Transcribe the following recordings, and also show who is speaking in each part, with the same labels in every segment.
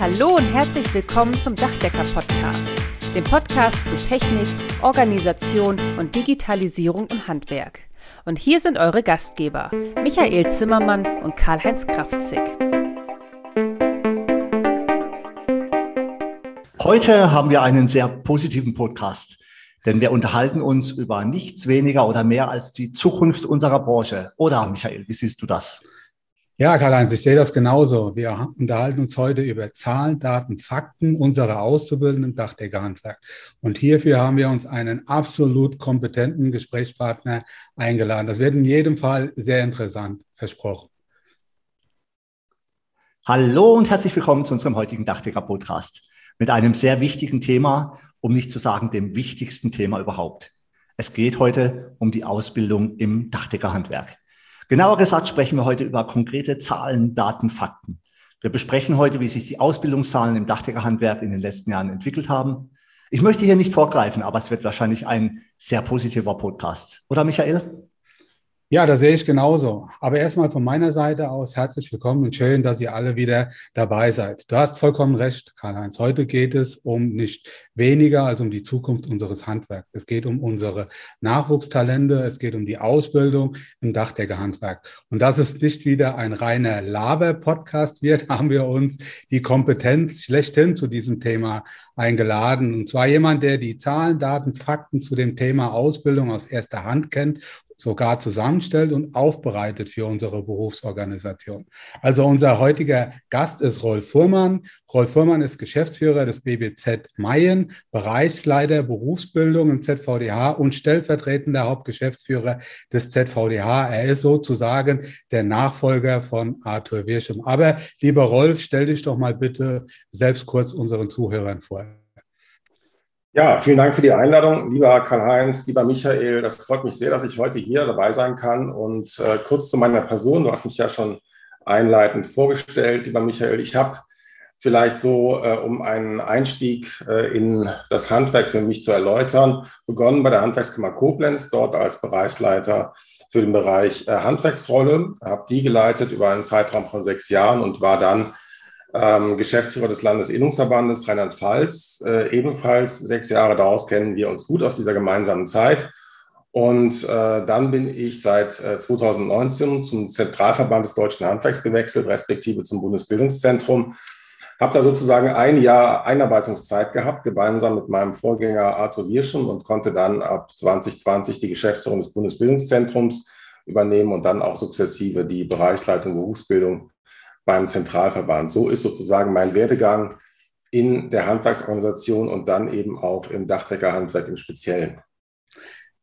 Speaker 1: Hallo und herzlich willkommen zum Dachdecker-Podcast, dem Podcast zu Technik, Organisation und Digitalisierung im Handwerk. Und hier sind eure Gastgeber, Michael Zimmermann und Karl-Heinz Kraftzig.
Speaker 2: Heute haben wir einen sehr positiven Podcast, denn wir unterhalten uns über nichts weniger oder mehr als die Zukunft unserer Branche. Oder, Michael, wie siehst du das?
Speaker 3: Ja, Karl-Heinz, ich sehe das genauso. Wir unterhalten uns heute über Zahlen, Daten, Fakten unserer Auszubildenden im Dachdeckerhandwerk. Und hierfür haben wir uns einen absolut kompetenten Gesprächspartner eingeladen. Das wird in jedem Fall sehr interessant, versprochen.
Speaker 2: Hallo und herzlich willkommen zu unserem heutigen Dachdecker-Podcast mit einem sehr wichtigen Thema, um nicht zu sagen dem wichtigsten Thema überhaupt. Es geht heute um die Ausbildung im Dachdeckerhandwerk. Genauer gesagt sprechen wir heute über konkrete Zahlen, Daten, Fakten. Wir besprechen heute, wie sich die Ausbildungszahlen im Dachdeckerhandwerk in den letzten Jahren entwickelt haben. Ich möchte hier nicht vorgreifen, aber es wird wahrscheinlich ein sehr positiver Podcast. Oder Michael?
Speaker 3: Ja, das sehe ich genauso. Aber erstmal von meiner Seite aus herzlich willkommen und schön, dass ihr alle wieder dabei seid. Du hast vollkommen recht, Karl-Heinz. Heute geht es um nicht weniger als um die Zukunft unseres Handwerks. Es geht um unsere Nachwuchstalente, es geht um die Ausbildung im Dachdeckerhandwerk. Und dass es nicht wieder ein reiner Laber-Podcast wird, haben wir uns die Kompetenz schlechthin zu diesem Thema eingeladen. Und zwar jemand, der die Zahlen, Daten, Fakten zu dem Thema Ausbildung aus erster Hand kennt sogar zusammenstellt und aufbereitet für unsere Berufsorganisation. Also unser heutiger Gast ist Rolf Fuhrmann. Rolf Fuhrmann ist Geschäftsführer des BBZ Mayen, Bereichsleiter Berufsbildung im ZVDH und stellvertretender Hauptgeschäftsführer des ZVDH. Er ist sozusagen der Nachfolger von Arthur Wirschem. Aber lieber Rolf, stell dich doch mal bitte selbst kurz unseren Zuhörern vor.
Speaker 4: Ja, vielen Dank für die Einladung, lieber Karl-Heinz, lieber Michael. Das freut mich sehr, dass ich heute hier dabei sein kann. Und äh, kurz zu meiner Person. Du hast mich ja schon einleitend vorgestellt, lieber Michael. Ich habe vielleicht so, äh, um einen Einstieg äh, in das Handwerk für mich zu erläutern, begonnen bei der Handwerkskammer Koblenz, dort als Bereichsleiter für den Bereich äh, Handwerksrolle, habe die geleitet über einen Zeitraum von sechs Jahren und war dann ähm, Geschäftsführer des Landesinnungsverbandes Rheinland-Pfalz, äh, ebenfalls sechs Jahre. Daraus kennen wir uns gut aus dieser gemeinsamen Zeit. Und äh, dann bin ich seit äh, 2019 zum Zentralverband des Deutschen Handwerks gewechselt, respektive zum Bundesbildungszentrum. Habe da sozusagen ein Jahr Einarbeitungszeit gehabt, gemeinsam mit meinem Vorgänger Arthur Wirschen und konnte dann ab 2020 die Geschäftsführung des Bundesbildungszentrums übernehmen und dann auch sukzessive die Bereichsleitung Berufsbildung beim Zentralverband. So ist sozusagen mein Werdegang in der Handwerksorganisation und dann eben auch im Dachdeckerhandwerk im Speziellen.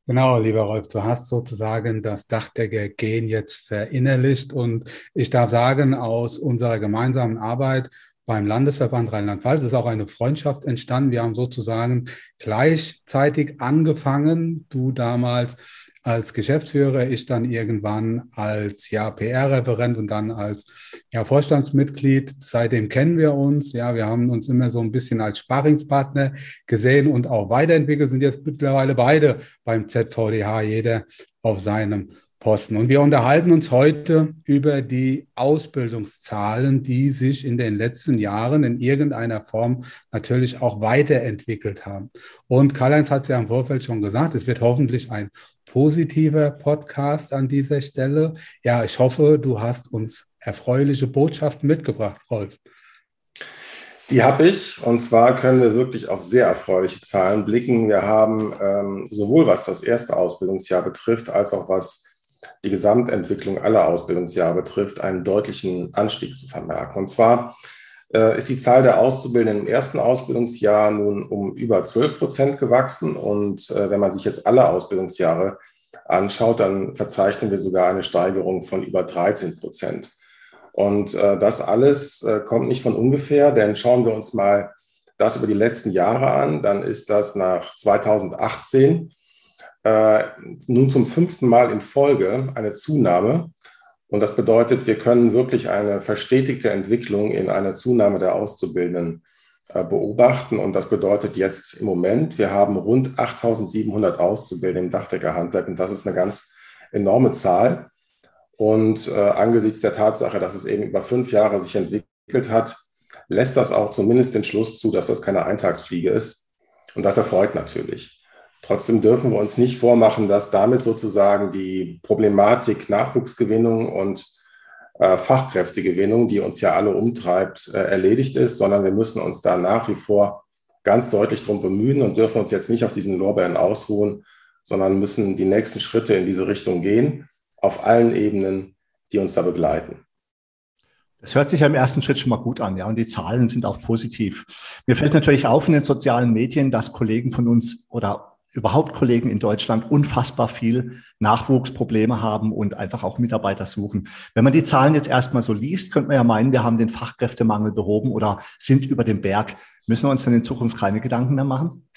Speaker 3: Genau, lieber Rolf, du hast sozusagen das Dachdecker-Gen jetzt verinnerlicht und ich darf sagen, aus unserer gemeinsamen Arbeit beim Landesverband Rheinland-Pfalz ist auch eine Freundschaft entstanden. Wir haben sozusagen gleichzeitig angefangen. Du damals als Geschäftsführer, ich dann irgendwann als ja, PR-Referent und dann als ja, Vorstandsmitglied. Seitdem kennen wir uns. Ja, wir haben uns immer so ein bisschen als Sparingspartner gesehen und auch weiterentwickelt, sind jetzt mittlerweile beide beim ZVDH, jeder auf seinem Posten. Und wir unterhalten uns heute über die Ausbildungszahlen, die sich in den letzten Jahren in irgendeiner Form natürlich auch weiterentwickelt haben. Und Karl-Heinz hat es ja im Vorfeld schon gesagt, es wird hoffentlich ein positiver Podcast an dieser Stelle. Ja, ich hoffe, du hast uns erfreuliche Botschaften mitgebracht, Rolf.
Speaker 4: Die habe ich. Und zwar können wir wirklich auf sehr erfreuliche Zahlen blicken. Wir haben ähm, sowohl was das erste Ausbildungsjahr betrifft, als auch was die Gesamtentwicklung aller Ausbildungsjahre betrifft, einen deutlichen Anstieg zu vermerken. Und zwar äh, ist die Zahl der Auszubildenden im ersten Ausbildungsjahr nun um über 12 Prozent gewachsen. Und äh, wenn man sich jetzt alle Ausbildungsjahre anschaut, dann verzeichnen wir sogar eine Steigerung von über 13 Prozent. Und äh, das alles äh, kommt nicht von ungefähr, denn schauen wir uns mal das über die letzten Jahre an, dann ist das nach 2018 äh, nun zum fünften Mal in Folge eine Zunahme und das bedeutet, wir können wirklich eine verstetigte Entwicklung in einer Zunahme der Auszubildenden äh, beobachten. Und das bedeutet jetzt im Moment, wir haben rund 8700 Auszubildende im Dachdeckerhandwerk. Und das ist eine ganz enorme Zahl. Und äh, angesichts der Tatsache, dass es eben über fünf Jahre sich entwickelt hat, lässt das auch zumindest den Schluss zu, dass das keine Eintagsfliege ist. Und das erfreut natürlich. Trotzdem dürfen wir uns nicht vormachen, dass damit sozusagen die Problematik Nachwuchsgewinnung und äh, Fachkräftegewinnung, die uns ja alle umtreibt, äh, erledigt ist, sondern wir müssen uns da nach wie vor ganz deutlich darum bemühen und dürfen uns jetzt nicht auf diesen Lorbeeren ausruhen, sondern müssen die nächsten Schritte in diese Richtung gehen, auf allen Ebenen, die uns da begleiten.
Speaker 2: Das hört sich ja im ersten Schritt schon mal gut an, ja, und die Zahlen sind auch positiv. Mir fällt natürlich auf in den sozialen Medien, dass Kollegen von uns oder überhaupt Kollegen in Deutschland unfassbar viel Nachwuchsprobleme haben und einfach auch Mitarbeiter suchen. Wenn man die Zahlen jetzt erstmal so liest, könnte man ja meinen, wir haben den Fachkräftemangel behoben oder sind über dem Berg. Müssen wir uns dann in Zukunft keine Gedanken mehr machen?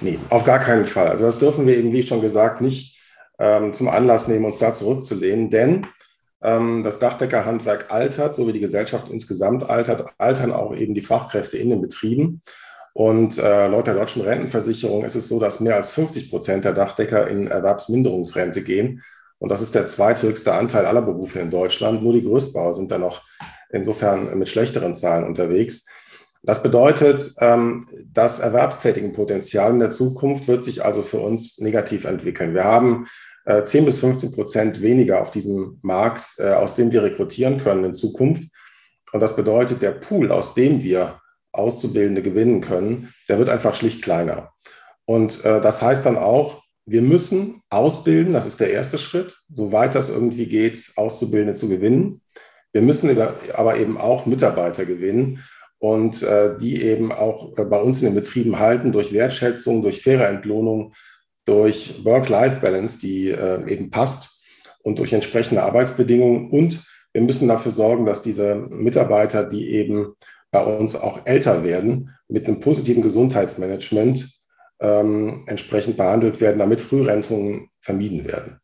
Speaker 4: Nee, auf gar keinen Fall. Also das dürfen wir eben, wie schon gesagt, nicht ähm, zum Anlass nehmen, uns da zurückzulehnen, denn ähm, das Dachdeckerhandwerk altert, so wie die Gesellschaft insgesamt altert, altern auch eben die Fachkräfte in den Betrieben. Und äh, laut der deutschen Rentenversicherung ist es so, dass mehr als 50 Prozent der Dachdecker in Erwerbsminderungsrente gehen. Und das ist der zweithöchste Anteil aller Berufe in Deutschland. Nur die Größbauer sind da noch insofern mit schlechteren Zahlen unterwegs. Das bedeutet, ähm, das Erwerbstätigenpotenzial in der Zukunft wird sich also für uns negativ entwickeln. Wir haben 10 äh, bis 15 Prozent weniger auf diesem Markt, äh, aus dem wir rekrutieren können in Zukunft. Und das bedeutet, der Pool, aus dem wir Auszubildende gewinnen können, der wird einfach schlicht kleiner. Und äh, das heißt dann auch, wir müssen ausbilden, das ist der erste Schritt, soweit das irgendwie geht, Auszubildende zu gewinnen. Wir müssen aber eben auch Mitarbeiter gewinnen und äh, die eben auch bei uns in den Betrieben halten durch Wertschätzung, durch faire Entlohnung, durch Work-Life-Balance, die äh, eben passt und durch entsprechende Arbeitsbedingungen. Und wir müssen dafür sorgen, dass diese Mitarbeiter, die eben bei uns auch älter werden, mit einem positiven Gesundheitsmanagement ähm, entsprechend behandelt werden, damit Frührentungen vermieden werden.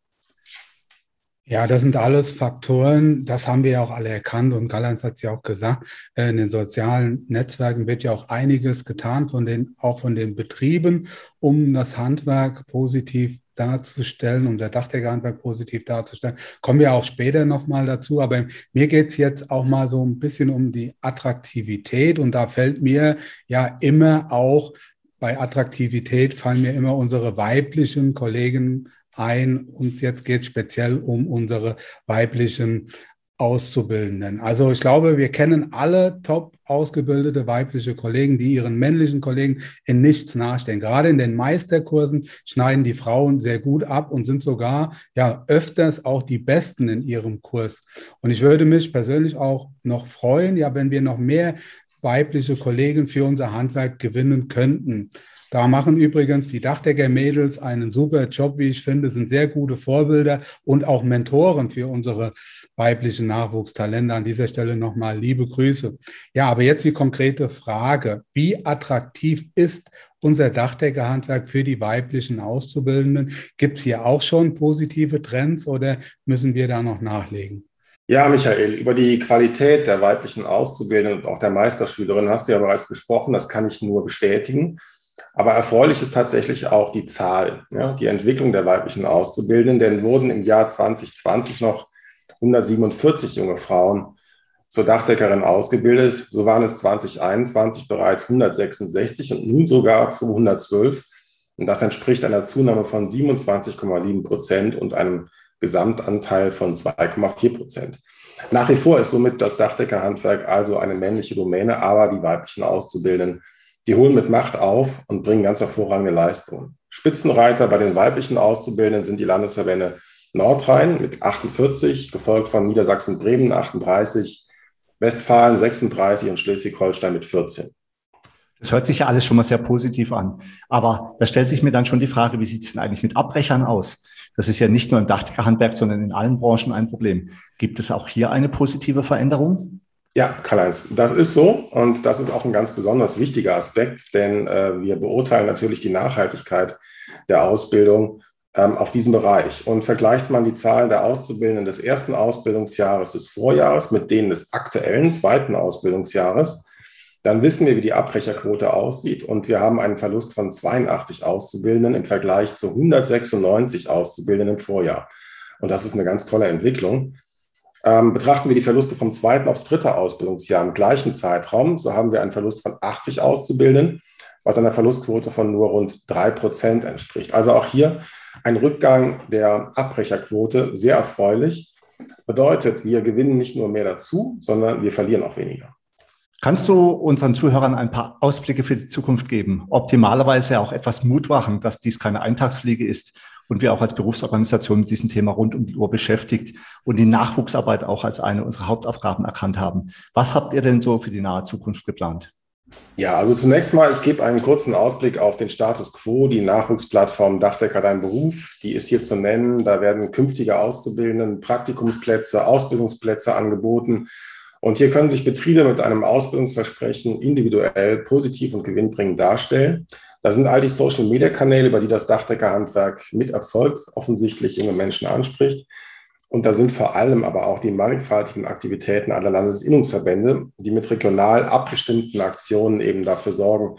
Speaker 3: Ja, das sind alles Faktoren, das haben wir ja auch alle erkannt und Gallanz hat es ja auch gesagt, äh, in den sozialen Netzwerken wird ja auch einiges getan von den, auch von den Betrieben, um das Handwerk positiv darzustellen, unser Dachdeckerhandwerk positiv darzustellen. Kommen wir auch später nochmal dazu, aber mir geht es jetzt auch mal so ein bisschen um die Attraktivität und da fällt mir ja immer auch bei Attraktivität fallen mir immer unsere weiblichen Kollegen ein. Und jetzt geht es speziell um unsere weiblichen Auszubildenden. Also ich glaube, wir kennen alle top ausgebildete weibliche Kollegen, die ihren männlichen Kollegen in nichts nachstehen. Gerade in den Meisterkursen schneiden die Frauen sehr gut ab und sind sogar ja öfters auch die Besten in ihrem Kurs. Und ich würde mich persönlich auch noch freuen, ja, wenn wir noch mehr weibliche Kollegen für unser Handwerk gewinnen könnten. Da machen übrigens die Dachdecker-Mädels einen super Job, wie ich finde, sind sehr gute Vorbilder und auch Mentoren für unsere weiblichen Nachwuchstalente. An dieser Stelle nochmal liebe Grüße. Ja, aber jetzt die konkrete Frage. Wie attraktiv ist unser Dachdeckerhandwerk für die weiblichen Auszubildenden? Gibt es hier auch schon positive Trends oder müssen wir da noch nachlegen?
Speaker 4: Ja, Michael, über die Qualität der weiblichen Auszubildenden und auch der Meisterschülerin hast du ja bereits gesprochen. Das kann ich nur bestätigen. Aber erfreulich ist tatsächlich auch die Zahl, ja, die Entwicklung der weiblichen Auszubildenden, denn wurden im Jahr 2020 noch 147 junge Frauen zur Dachdeckerin ausgebildet. So waren es 2021 bereits 166 und nun sogar 212. Und das entspricht einer Zunahme von 27,7 Prozent und einem Gesamtanteil von 2,4 Prozent. Nach wie vor ist somit das Dachdeckerhandwerk also eine männliche Domäne, aber die weiblichen Auszubildenden die holen mit Macht auf und bringen ganz hervorragende Leistungen. Spitzenreiter bei den weiblichen Auszubildenden sind die Landesverbände Nordrhein mit 48, gefolgt von Niedersachsen-Bremen 38, Westfalen 36 und Schleswig-Holstein mit 14.
Speaker 2: Das hört sich ja alles schon mal sehr positiv an. Aber da stellt sich mir dann schon die Frage, wie sieht es denn eigentlich mit Abbrechern aus? Das ist ja nicht nur im Dachdeckerhandwerk, sondern in allen Branchen ein Problem. Gibt es auch hier eine positive Veränderung?
Speaker 4: Ja, Karl-Heinz, das ist so und das ist auch ein ganz besonders wichtiger Aspekt, denn äh, wir beurteilen natürlich die Nachhaltigkeit der Ausbildung ähm, auf diesem Bereich. Und vergleicht man die Zahlen der Auszubildenden des ersten Ausbildungsjahres des Vorjahres mit denen des aktuellen zweiten Ausbildungsjahres, dann wissen wir, wie die Abbrecherquote aussieht und wir haben einen Verlust von 82 Auszubildenden im Vergleich zu 196 Auszubildenden im Vorjahr. Und das ist eine ganz tolle Entwicklung. Ähm, betrachten wir die Verluste vom zweiten aufs dritte Ausbildungsjahr im gleichen Zeitraum, so haben wir einen Verlust von 80 Auszubildenden, was einer Verlustquote von nur rund drei Prozent entspricht. Also auch hier ein Rückgang der Abbrecherquote, sehr erfreulich. Bedeutet, wir gewinnen nicht nur mehr dazu, sondern wir verlieren auch weniger.
Speaker 2: Kannst du unseren Zuhörern ein paar Ausblicke für die Zukunft geben? Optimalerweise auch etwas Mut machen, dass dies keine Eintagsfliege ist und wir auch als Berufsorganisation mit diesem Thema rund um die Uhr beschäftigt und die Nachwuchsarbeit auch als eine unserer Hauptaufgaben erkannt haben. Was habt ihr denn so für die nahe Zukunft geplant?
Speaker 4: Ja, also zunächst mal, ich gebe einen kurzen Ausblick auf den Status quo. Die Nachwuchsplattform Dachdecker Dein Beruf, die ist hier zu nennen. Da werden künftige Auszubildenden Praktikumsplätze, Ausbildungsplätze angeboten. Und hier können sich Betriebe mit einem Ausbildungsversprechen individuell positiv und gewinnbringend darstellen. Da sind all die Social-Media-Kanäle, über die das Dachdeckerhandwerk mit Erfolg offensichtlich junge Menschen anspricht. Und da sind vor allem aber auch die mannigfaltigen Aktivitäten aller Landesinnungsverbände, die mit regional abgestimmten Aktionen eben dafür sorgen,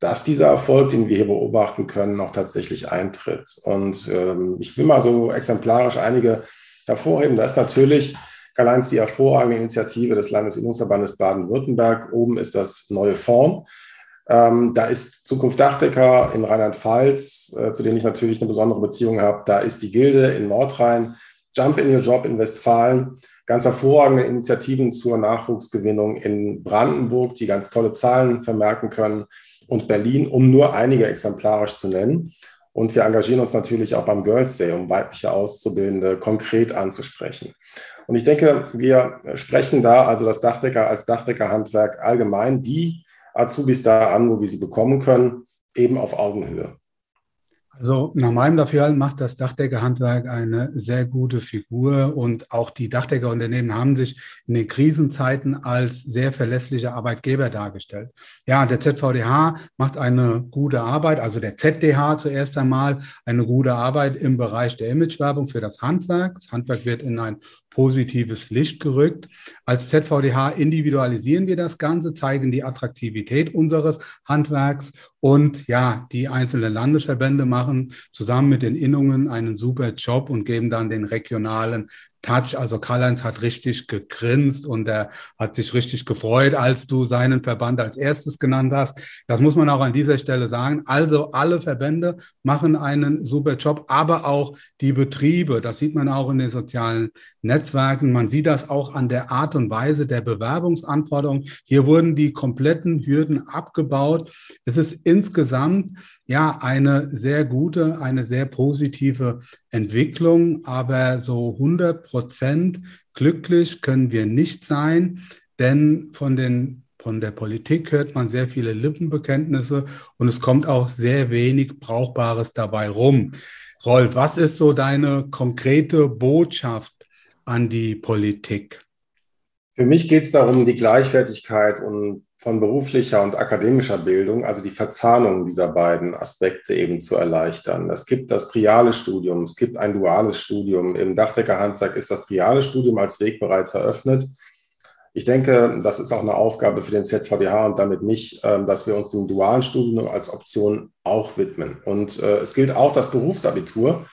Speaker 4: dass dieser Erfolg, den wir hier beobachten können, auch tatsächlich eintritt. Und ähm, ich will mal so exemplarisch einige hervorheben. Da ist natürlich Karl-Heinz die hervorragende Initiative des Landesinnungsverbandes Baden-Württemberg. Oben ist das neue Form. Ähm, da ist Zukunft Dachdecker in Rheinland-Pfalz, äh, zu dem ich natürlich eine besondere Beziehung habe. Da ist die Gilde in Nordrhein, Jump in Your Job in Westfalen. Ganz hervorragende Initiativen zur Nachwuchsgewinnung in Brandenburg, die ganz tolle Zahlen vermerken können. Und Berlin, um nur einige exemplarisch zu nennen. Und wir engagieren uns natürlich auch beim Girls Day, um weibliche Auszubildende konkret anzusprechen. Und ich denke, wir sprechen da also das Dachdecker als Dachdeckerhandwerk allgemein die Azubis da an, wo wir sie bekommen können, eben auf Augenhöhe.
Speaker 3: Also nach meinem Dafürhalten macht das Dachdeckerhandwerk eine sehr gute Figur und auch die Dachdeckerunternehmen haben sich in den Krisenzeiten als sehr verlässliche Arbeitgeber dargestellt. Ja, der ZVDH macht eine gute Arbeit, also der ZDH zuerst einmal eine gute Arbeit im Bereich der Imagewerbung für das Handwerk. Das Handwerk wird in ein positives Licht gerückt. Als ZVDH individualisieren wir das Ganze, zeigen die Attraktivität unseres Handwerks und ja, die einzelnen Landesverbände machen zusammen mit den Innungen einen super Job und geben dann den regionalen Touch. Also Karl-Heinz hat richtig gegrinst und er hat sich richtig gefreut, als du seinen Verband als erstes genannt hast. Das muss man auch an dieser Stelle sagen. Also alle Verbände machen einen super Job, aber auch die Betriebe. Das sieht man auch in den sozialen Netzwerken. Man sieht das auch an der Art und Weise der Bewerbungsanforderungen. Hier wurden die kompletten Hürden abgebaut. Es ist insgesamt ja eine sehr gute, eine sehr positive Entwicklung, aber so 100 Prozent glücklich können wir nicht sein, denn von den von der Politik hört man sehr viele Lippenbekenntnisse und es kommt auch sehr wenig Brauchbares dabei rum. Rolf, was ist so deine konkrete Botschaft an die Politik?
Speaker 4: Für mich geht es darum, die Gleichwertigkeit und von beruflicher und akademischer Bildung, also die Verzahnung dieser beiden Aspekte eben zu erleichtern. Es gibt das triale Studium, es gibt ein duales Studium. Im Dachdeckerhandwerk ist das triale Studium als Weg bereits eröffnet. Ich denke, das ist auch eine Aufgabe für den ZVDH und damit mich, ähm, dass wir uns dem dualen Studium als Option auch widmen. Und äh, es gilt auch das Berufsabitur,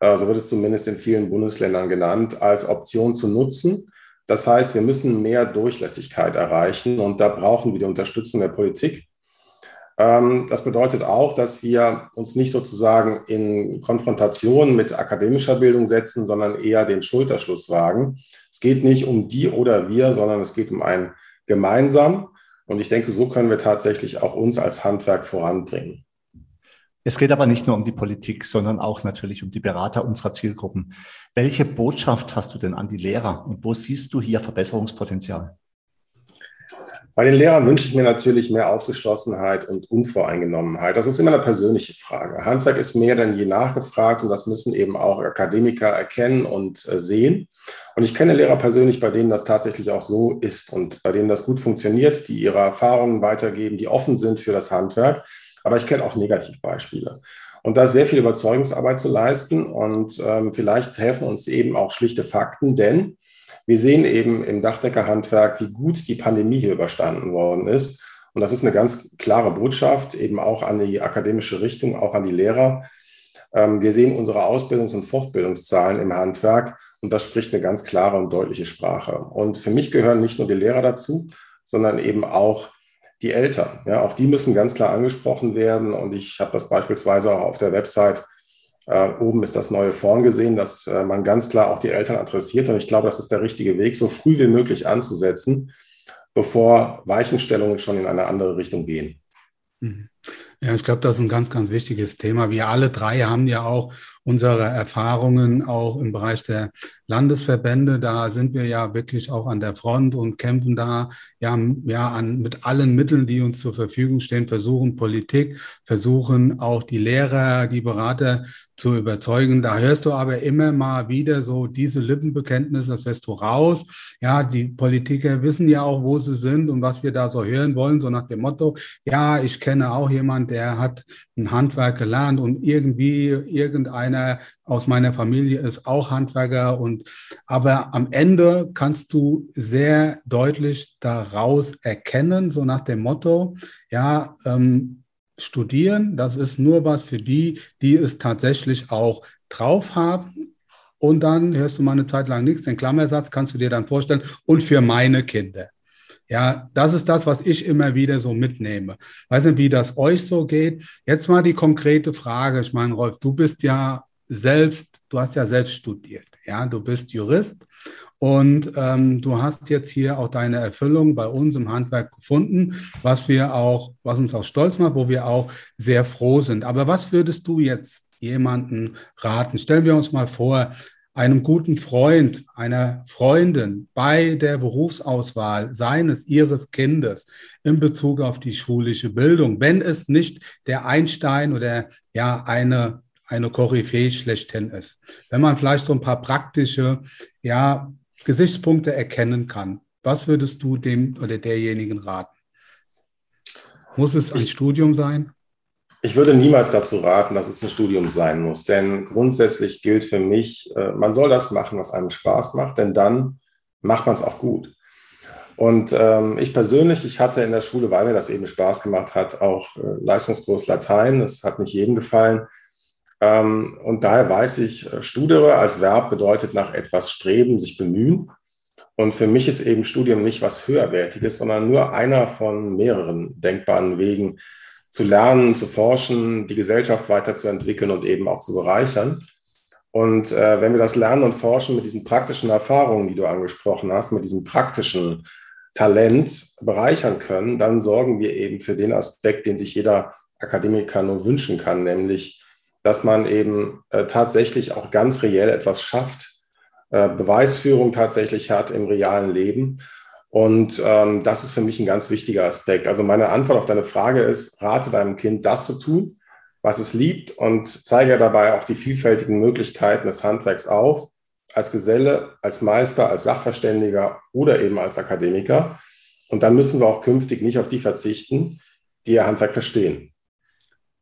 Speaker 4: äh, so wird es zumindest in vielen Bundesländern genannt, als Option zu nutzen das heißt, wir müssen mehr Durchlässigkeit erreichen und da brauchen wir die Unterstützung der Politik. Ähm, das bedeutet auch, dass wir uns nicht sozusagen in Konfrontation mit akademischer Bildung setzen, sondern eher den Schulterschluss wagen. Es geht nicht um die oder wir, sondern es geht um ein Gemeinsam. Und ich denke, so können wir tatsächlich auch uns als Handwerk voranbringen.
Speaker 2: Es geht aber nicht nur um die Politik, sondern auch natürlich um die Berater unserer Zielgruppen. Welche Botschaft hast du denn an die Lehrer und wo siehst du hier Verbesserungspotenzial?
Speaker 4: Bei den Lehrern wünsche ich mir natürlich mehr Aufgeschlossenheit und Unvoreingenommenheit. Das ist immer eine persönliche Frage. Handwerk ist mehr denn je nachgefragt und das müssen eben auch Akademiker erkennen und äh, sehen. Und ich kenne Lehrer persönlich, bei denen das tatsächlich auch so ist und bei denen das gut funktioniert, die ihre Erfahrungen weitergeben, die offen sind für das Handwerk. Aber ich kenne auch Negativbeispiele. Und da ist sehr viel Überzeugungsarbeit zu leisten und ähm, vielleicht helfen uns eben auch schlichte Fakten, denn wir sehen eben im Dachdeckerhandwerk, wie gut die Pandemie hier überstanden worden ist. Und das ist eine ganz klare Botschaft, eben auch an die akademische Richtung, auch an die Lehrer. Ähm, wir sehen unsere Ausbildungs- und Fortbildungszahlen im Handwerk Und das spricht eine ganz klare und deutliche Sprache. Und für mich gehören nicht nur die Lehrer dazu, sondern eben auch die Eltern. Ja, auch die müssen ganz klar angesprochen werden. Und ich habe das beispielsweise auch auf der Website äh, oben ist das neue Vorn gesehen, dass äh, man ganz klar auch die Eltern adressiert. Und ich glaube, das ist der richtige Weg, so früh wie möglich anzusetzen, bevor Weichenstellungen schon in eine andere Richtung gehen.
Speaker 3: Mhm. Ja, ich glaube, das ist ein ganz, ganz wichtiges Thema. Wir alle drei haben ja auch unsere Erfahrungen auch im Bereich der Landesverbände. Da sind wir ja wirklich auch an der Front und kämpfen da ja, ja an, mit allen Mitteln, die uns zur Verfügung stehen, versuchen Politik, versuchen auch die Lehrer, die Berater zu überzeugen. Da hörst du aber immer mal wieder so diese Lippenbekenntnisse, das wirst du raus. Ja, die Politiker wissen ja auch, wo sie sind und was wir da so hören wollen, so nach dem Motto, ja, ich kenne auch jemand, der hat ein Handwerk gelernt und irgendwie irgendeiner aus meiner Familie ist auch Handwerker und aber am Ende kannst du sehr deutlich daraus erkennen, so nach dem Motto, ja, ähm, studieren, das ist nur was für die, die es tatsächlich auch drauf haben. Und dann hörst du mal eine Zeit lang nichts, den Klammersatz kannst du dir dann vorstellen und für meine Kinder. Ja, das ist das, was ich immer wieder so mitnehme. Weiß nicht, wie das euch so geht. Jetzt mal die konkrete Frage. Ich meine, Rolf, du bist ja selbst, du hast ja selbst studiert. Ja, du bist Jurist und ähm, du hast jetzt hier auch deine Erfüllung bei uns im Handwerk gefunden, was wir auch, was uns auch stolz macht, wo wir auch sehr froh sind. Aber was würdest du jetzt jemanden raten? Stellen wir uns mal vor, einem guten Freund, einer Freundin bei der Berufsauswahl seines, ihres Kindes in Bezug auf die schulische Bildung, wenn es nicht der Einstein oder ja eine, eine Koryphäe schlechthin ist. Wenn man vielleicht so ein paar praktische ja, Gesichtspunkte erkennen kann, was würdest du dem oder derjenigen raten? Muss es ein ich, Studium sein?
Speaker 4: Ich würde niemals dazu raten, dass es ein Studium sein muss, denn grundsätzlich gilt für mich, äh, man soll das machen, was einem Spaß macht, denn dann macht man es auch gut. Und ähm, ich persönlich, ich hatte in der Schule, weil mir das eben Spaß gemacht hat, auch äh, Leistungskurs Latein. Das hat nicht jedem gefallen. Ähm, und daher weiß ich, äh, studere als Verb bedeutet nach etwas streben, sich bemühen. Und für mich ist eben Studium nicht was Höherwertiges, sondern nur einer von mehreren denkbaren Wegen, zu lernen, zu forschen, die Gesellschaft weiterzuentwickeln und eben auch zu bereichern. Und äh, wenn wir das Lernen und Forschen mit diesen praktischen Erfahrungen, die du angesprochen hast, mit diesem praktischen Talent bereichern können, dann sorgen wir eben für den Aspekt, den sich jeder Akademiker nur wünschen kann, nämlich, dass man eben äh, tatsächlich auch ganz reell etwas schafft, äh, Beweisführung tatsächlich hat im realen Leben und ähm, das ist für mich ein ganz wichtiger Aspekt. Also meine Antwort auf deine Frage ist, rate deinem Kind, das zu tun, was es liebt und zeige dabei auch die vielfältigen Möglichkeiten des Handwerks auf, als Geselle, als Meister, als Sachverständiger oder eben als Akademiker. Und dann müssen wir auch künftig nicht auf die verzichten, die ihr Handwerk verstehen.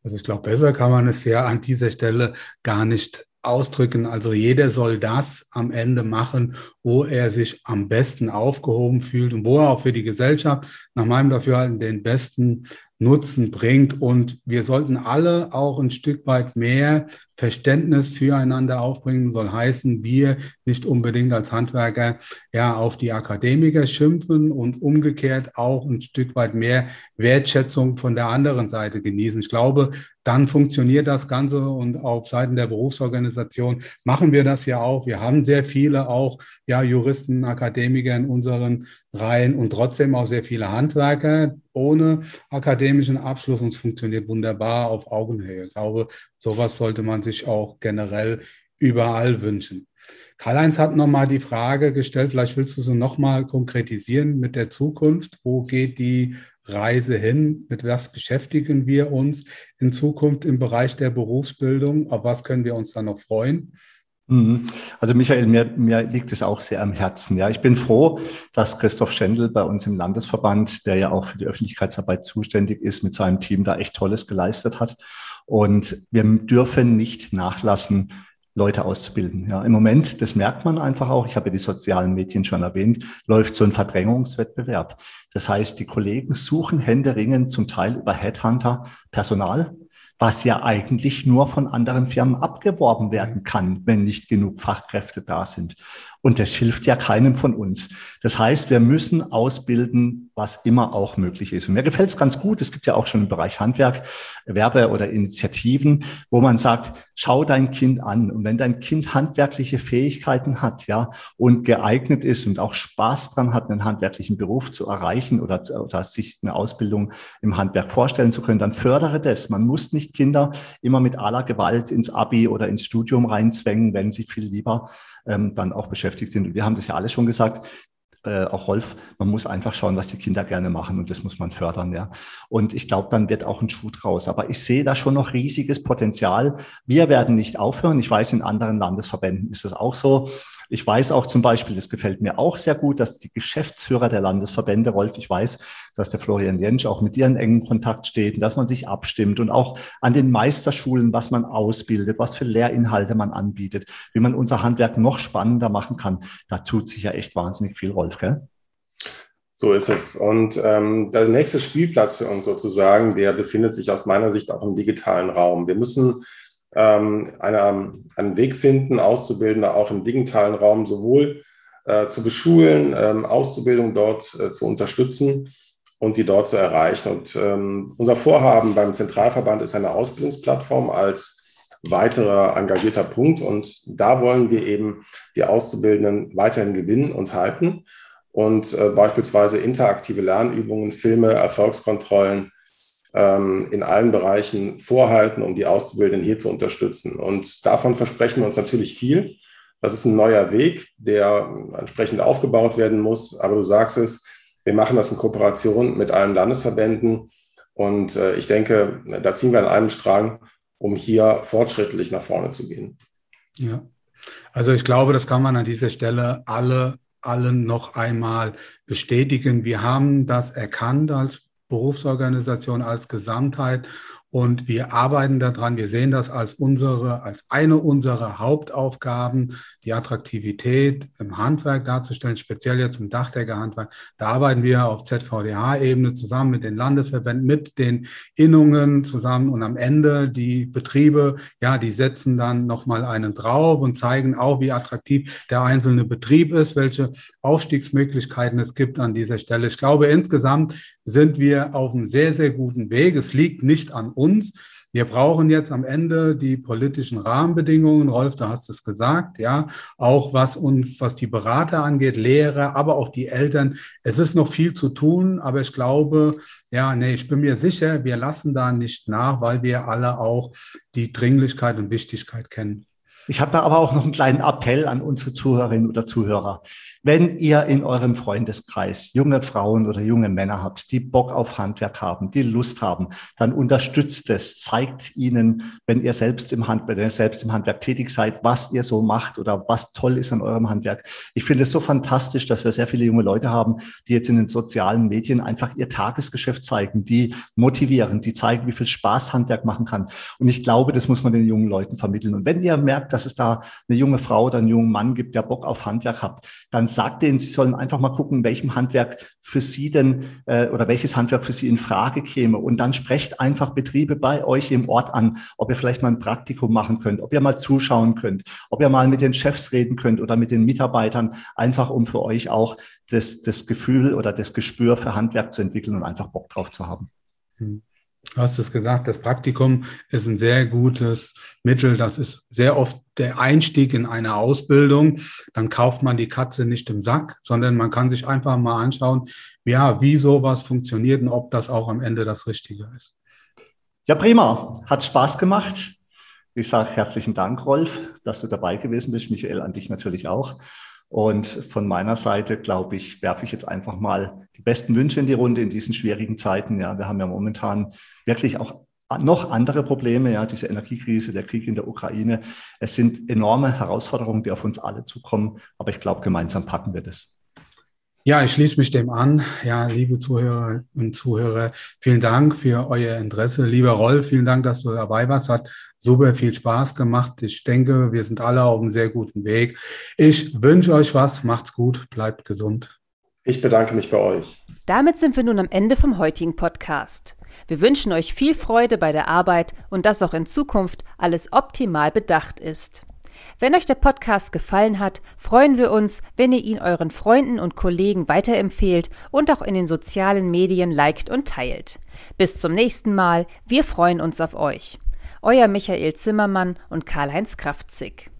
Speaker 3: Also ich glaube, besser kann man es ja an dieser Stelle gar nicht ausdrücken. Also jeder soll das am Ende machen, wo er sich am besten aufgehoben fühlt und wo er auch für die Gesellschaft nach meinem Dafürhalten den besten Nutzen bringt. Und wir sollten alle auch ein Stück weit mehr Verständnis füreinander aufbringen. Soll heißen, wir nicht unbedingt als Handwerker ja auf die Akademiker schimpfen und umgekehrt auch ein Stück weit mehr Wertschätzung von der anderen Seite genießen. Ich glaube, dann funktioniert das Ganze und auf Seiten der Berufsorganisation machen wir das ja auch. Wir haben sehr viele auch ja Juristen, Akademiker in unseren Reihen und trotzdem auch sehr viele Handwerker ohne akademischen Abschluss und es funktioniert wunderbar auf Augenhöhe. Ich glaube, sowas sollte man sich auch generell überall wünschen. Karl-Heinz hat nochmal die Frage gestellt, vielleicht willst du sie nochmal konkretisieren mit der Zukunft. Wo geht die Reise hin? Mit was beschäftigen wir uns in Zukunft im Bereich der Berufsbildung? Auf was können wir uns dann noch freuen?
Speaker 2: Mhm. Also Michael, mir, mir liegt es auch sehr am Herzen. Ja, ich bin froh, dass Christoph Schendl bei uns im Landesverband, der ja auch für die Öffentlichkeitsarbeit zuständig ist, mit seinem Team da echt Tolles geleistet hat. Und wir dürfen nicht nachlassen, Leute auszubilden. Ja, im Moment, das merkt man einfach auch. Ich habe ja die sozialen Medien schon erwähnt, läuft so ein Verdrängungswettbewerb. Das heißt, die Kollegen suchen händeringend zum Teil über Headhunter Personal was ja eigentlich nur von anderen Firmen abgeworben werden kann, wenn nicht genug Fachkräfte da sind. Und das hilft ja keinem von uns. Das heißt, wir müssen ausbilden, was immer auch möglich ist. Und mir gefällt es ganz gut. Es gibt ja auch schon im Bereich Handwerk Werbe- oder Initiativen, wo man sagt, schau dein Kind an. Und wenn dein Kind handwerkliche Fähigkeiten hat, ja, und geeignet ist und auch Spaß dran hat, einen handwerklichen Beruf zu erreichen oder, oder sich eine Ausbildung im Handwerk vorstellen zu können, dann fördere das. Man muss nicht Kinder immer mit aller Gewalt ins Abi oder ins Studium reinzwängen, wenn sie viel lieber ähm, dann auch beschäftigt sind. wir haben das ja alles schon gesagt, äh, auch Rolf, man muss einfach schauen, was die Kinder gerne machen und das muss man fördern, ja. Und ich glaube, dann wird auch ein Schuh draus. Aber ich sehe da schon noch riesiges Potenzial. Wir werden nicht aufhören. Ich weiß, in anderen Landesverbänden ist es auch so. Ich weiß auch zum Beispiel, das gefällt mir auch sehr gut, dass die Geschäftsführer der Landesverbände, Rolf, ich weiß, dass der Florian Jentsch auch mit in engen Kontakt steht und dass man sich abstimmt und auch an den Meisterschulen, was man ausbildet, was für Lehrinhalte man anbietet, wie man unser Handwerk noch spannender machen kann. Da tut sich ja echt wahnsinnig viel, Rolf, gell?
Speaker 4: So ist es. Und ähm, der nächste Spielplatz für uns sozusagen, der befindet sich aus meiner Sicht auch im digitalen Raum. Wir müssen ähm, eine, einen Weg finden, Auszubildende auch im digitalen Raum sowohl äh, zu beschulen, ähm, Auszubildung dort äh, zu unterstützen und sie dort zu erreichen. Und ähm, unser Vorhaben beim Zentralverband ist eine Ausbildungsplattform als weiterer engagierter Punkt. Und da wollen wir eben die Auszubildenden weiterhin gewinnen und halten und äh, beispielsweise interaktive Lernübungen, Filme, Erfolgskontrollen ähm, in allen Bereichen vorhalten, um die Auszubildenden hier zu unterstützen. Und davon versprechen wir uns natürlich viel. Das ist ein neuer Weg, der entsprechend aufgebaut werden muss. Aber du sagst es, wir machen das in Kooperation mit allen Landesverbänden. Und äh, ich denke, da ziehen wir an einem Strang, um hier fortschrittlich nach vorne zu gehen.
Speaker 3: Ja, also ich glaube, das kann man an dieser Stelle alle allen noch einmal bestätigen. Wir haben das erkannt als Berufsorganisation als Gesamtheit. Und wir arbeiten daran. Wir sehen das als unsere, als eine unserer Hauptaufgaben, die Attraktivität im Handwerk darzustellen, speziell jetzt im Dachdeckerhandwerk. Da arbeiten wir auf ZVDH-Ebene zusammen mit den Landesverbänden, mit den Innungen zusammen und am Ende die Betriebe, ja, die setzen dann nochmal einen drauf und zeigen auch, wie attraktiv der einzelne Betrieb ist, welche Aufstiegsmöglichkeiten es gibt an dieser Stelle. Ich glaube, insgesamt sind wir auf einem sehr, sehr guten Weg. Es liegt nicht an uns. Wir brauchen jetzt am Ende die politischen Rahmenbedingungen. Rolf, du hast es gesagt, ja. Auch was uns, was die Berater angeht, Lehrer, aber auch die Eltern. Es ist noch viel zu tun, aber ich glaube, ja, nee, ich bin mir sicher, wir lassen da nicht nach, weil wir alle auch die Dringlichkeit und Wichtigkeit kennen.
Speaker 2: Ich habe da aber auch noch einen kleinen Appell an unsere Zuhörerinnen oder Zuhörer. Wenn ihr in eurem Freundeskreis junge Frauen oder junge Männer habt, die Bock auf Handwerk haben, die Lust haben, dann unterstützt es, zeigt ihnen, wenn ihr selbst im Handwerk, wenn ihr selbst im Handwerk tätig seid, was ihr so macht oder was toll ist an eurem Handwerk. Ich finde es so fantastisch, dass wir sehr viele junge Leute haben, die jetzt in den sozialen Medien einfach ihr Tagesgeschäft zeigen, die motivieren, die zeigen, wie viel Spaß Handwerk machen kann. Und ich glaube, das muss man den jungen Leuten vermitteln. Und wenn ihr merkt, dass es da eine junge Frau oder einen jungen Mann gibt, der Bock auf Handwerk hat, dann sagt denen, sie sollen einfach mal gucken, welchem Handwerk für sie denn äh, oder welches Handwerk für sie in Frage käme. Und dann sprecht einfach Betriebe bei euch im Ort an, ob ihr vielleicht mal ein Praktikum machen könnt, ob ihr mal zuschauen könnt, ob ihr mal mit den Chefs reden könnt oder mit den Mitarbeitern, einfach um für euch auch das, das Gefühl oder das Gespür für Handwerk zu entwickeln und einfach Bock drauf zu haben.
Speaker 3: Hm. Du hast es gesagt, das Praktikum ist ein sehr gutes Mittel. Das ist sehr oft der Einstieg in eine Ausbildung. Dann kauft man die Katze nicht im Sack, sondern man kann sich einfach mal anschauen, ja, wie sowas funktioniert und ob das auch am Ende das Richtige ist.
Speaker 2: Ja, prima. Hat Spaß gemacht. Ich sage herzlichen Dank, Rolf, dass du dabei gewesen bist. Michael, an dich natürlich auch. Und von meiner Seite, glaube ich, werfe ich jetzt einfach mal die besten Wünsche in die Runde in diesen schwierigen Zeiten. Ja, wir haben ja momentan wirklich auch noch andere Probleme, ja, diese Energiekrise, der Krieg in der Ukraine. Es sind enorme Herausforderungen, die auf uns alle zukommen. Aber ich glaube, gemeinsam packen wir das.
Speaker 3: Ja, ich schließe mich dem an. Ja, liebe Zuhörer und Zuhörer, vielen Dank für euer Interesse. Lieber Rolf, vielen Dank, dass du dabei warst. Hat super viel Spaß gemacht. Ich denke, wir sind alle auf einem sehr guten Weg. Ich wünsche euch was. Macht's gut. Bleibt gesund.
Speaker 4: Ich bedanke mich bei euch.
Speaker 1: Damit sind wir nun am Ende vom heutigen Podcast. Wir wünschen euch viel Freude bei der Arbeit und dass auch in Zukunft alles optimal bedacht ist. Wenn euch der Podcast gefallen hat, freuen wir uns, wenn ihr ihn euren Freunden und Kollegen weiterempfehlt und auch in den sozialen Medien liked und teilt. Bis zum nächsten Mal, wir freuen uns auf euch. Euer Michael Zimmermann und Karl-Heinz Kraftzig.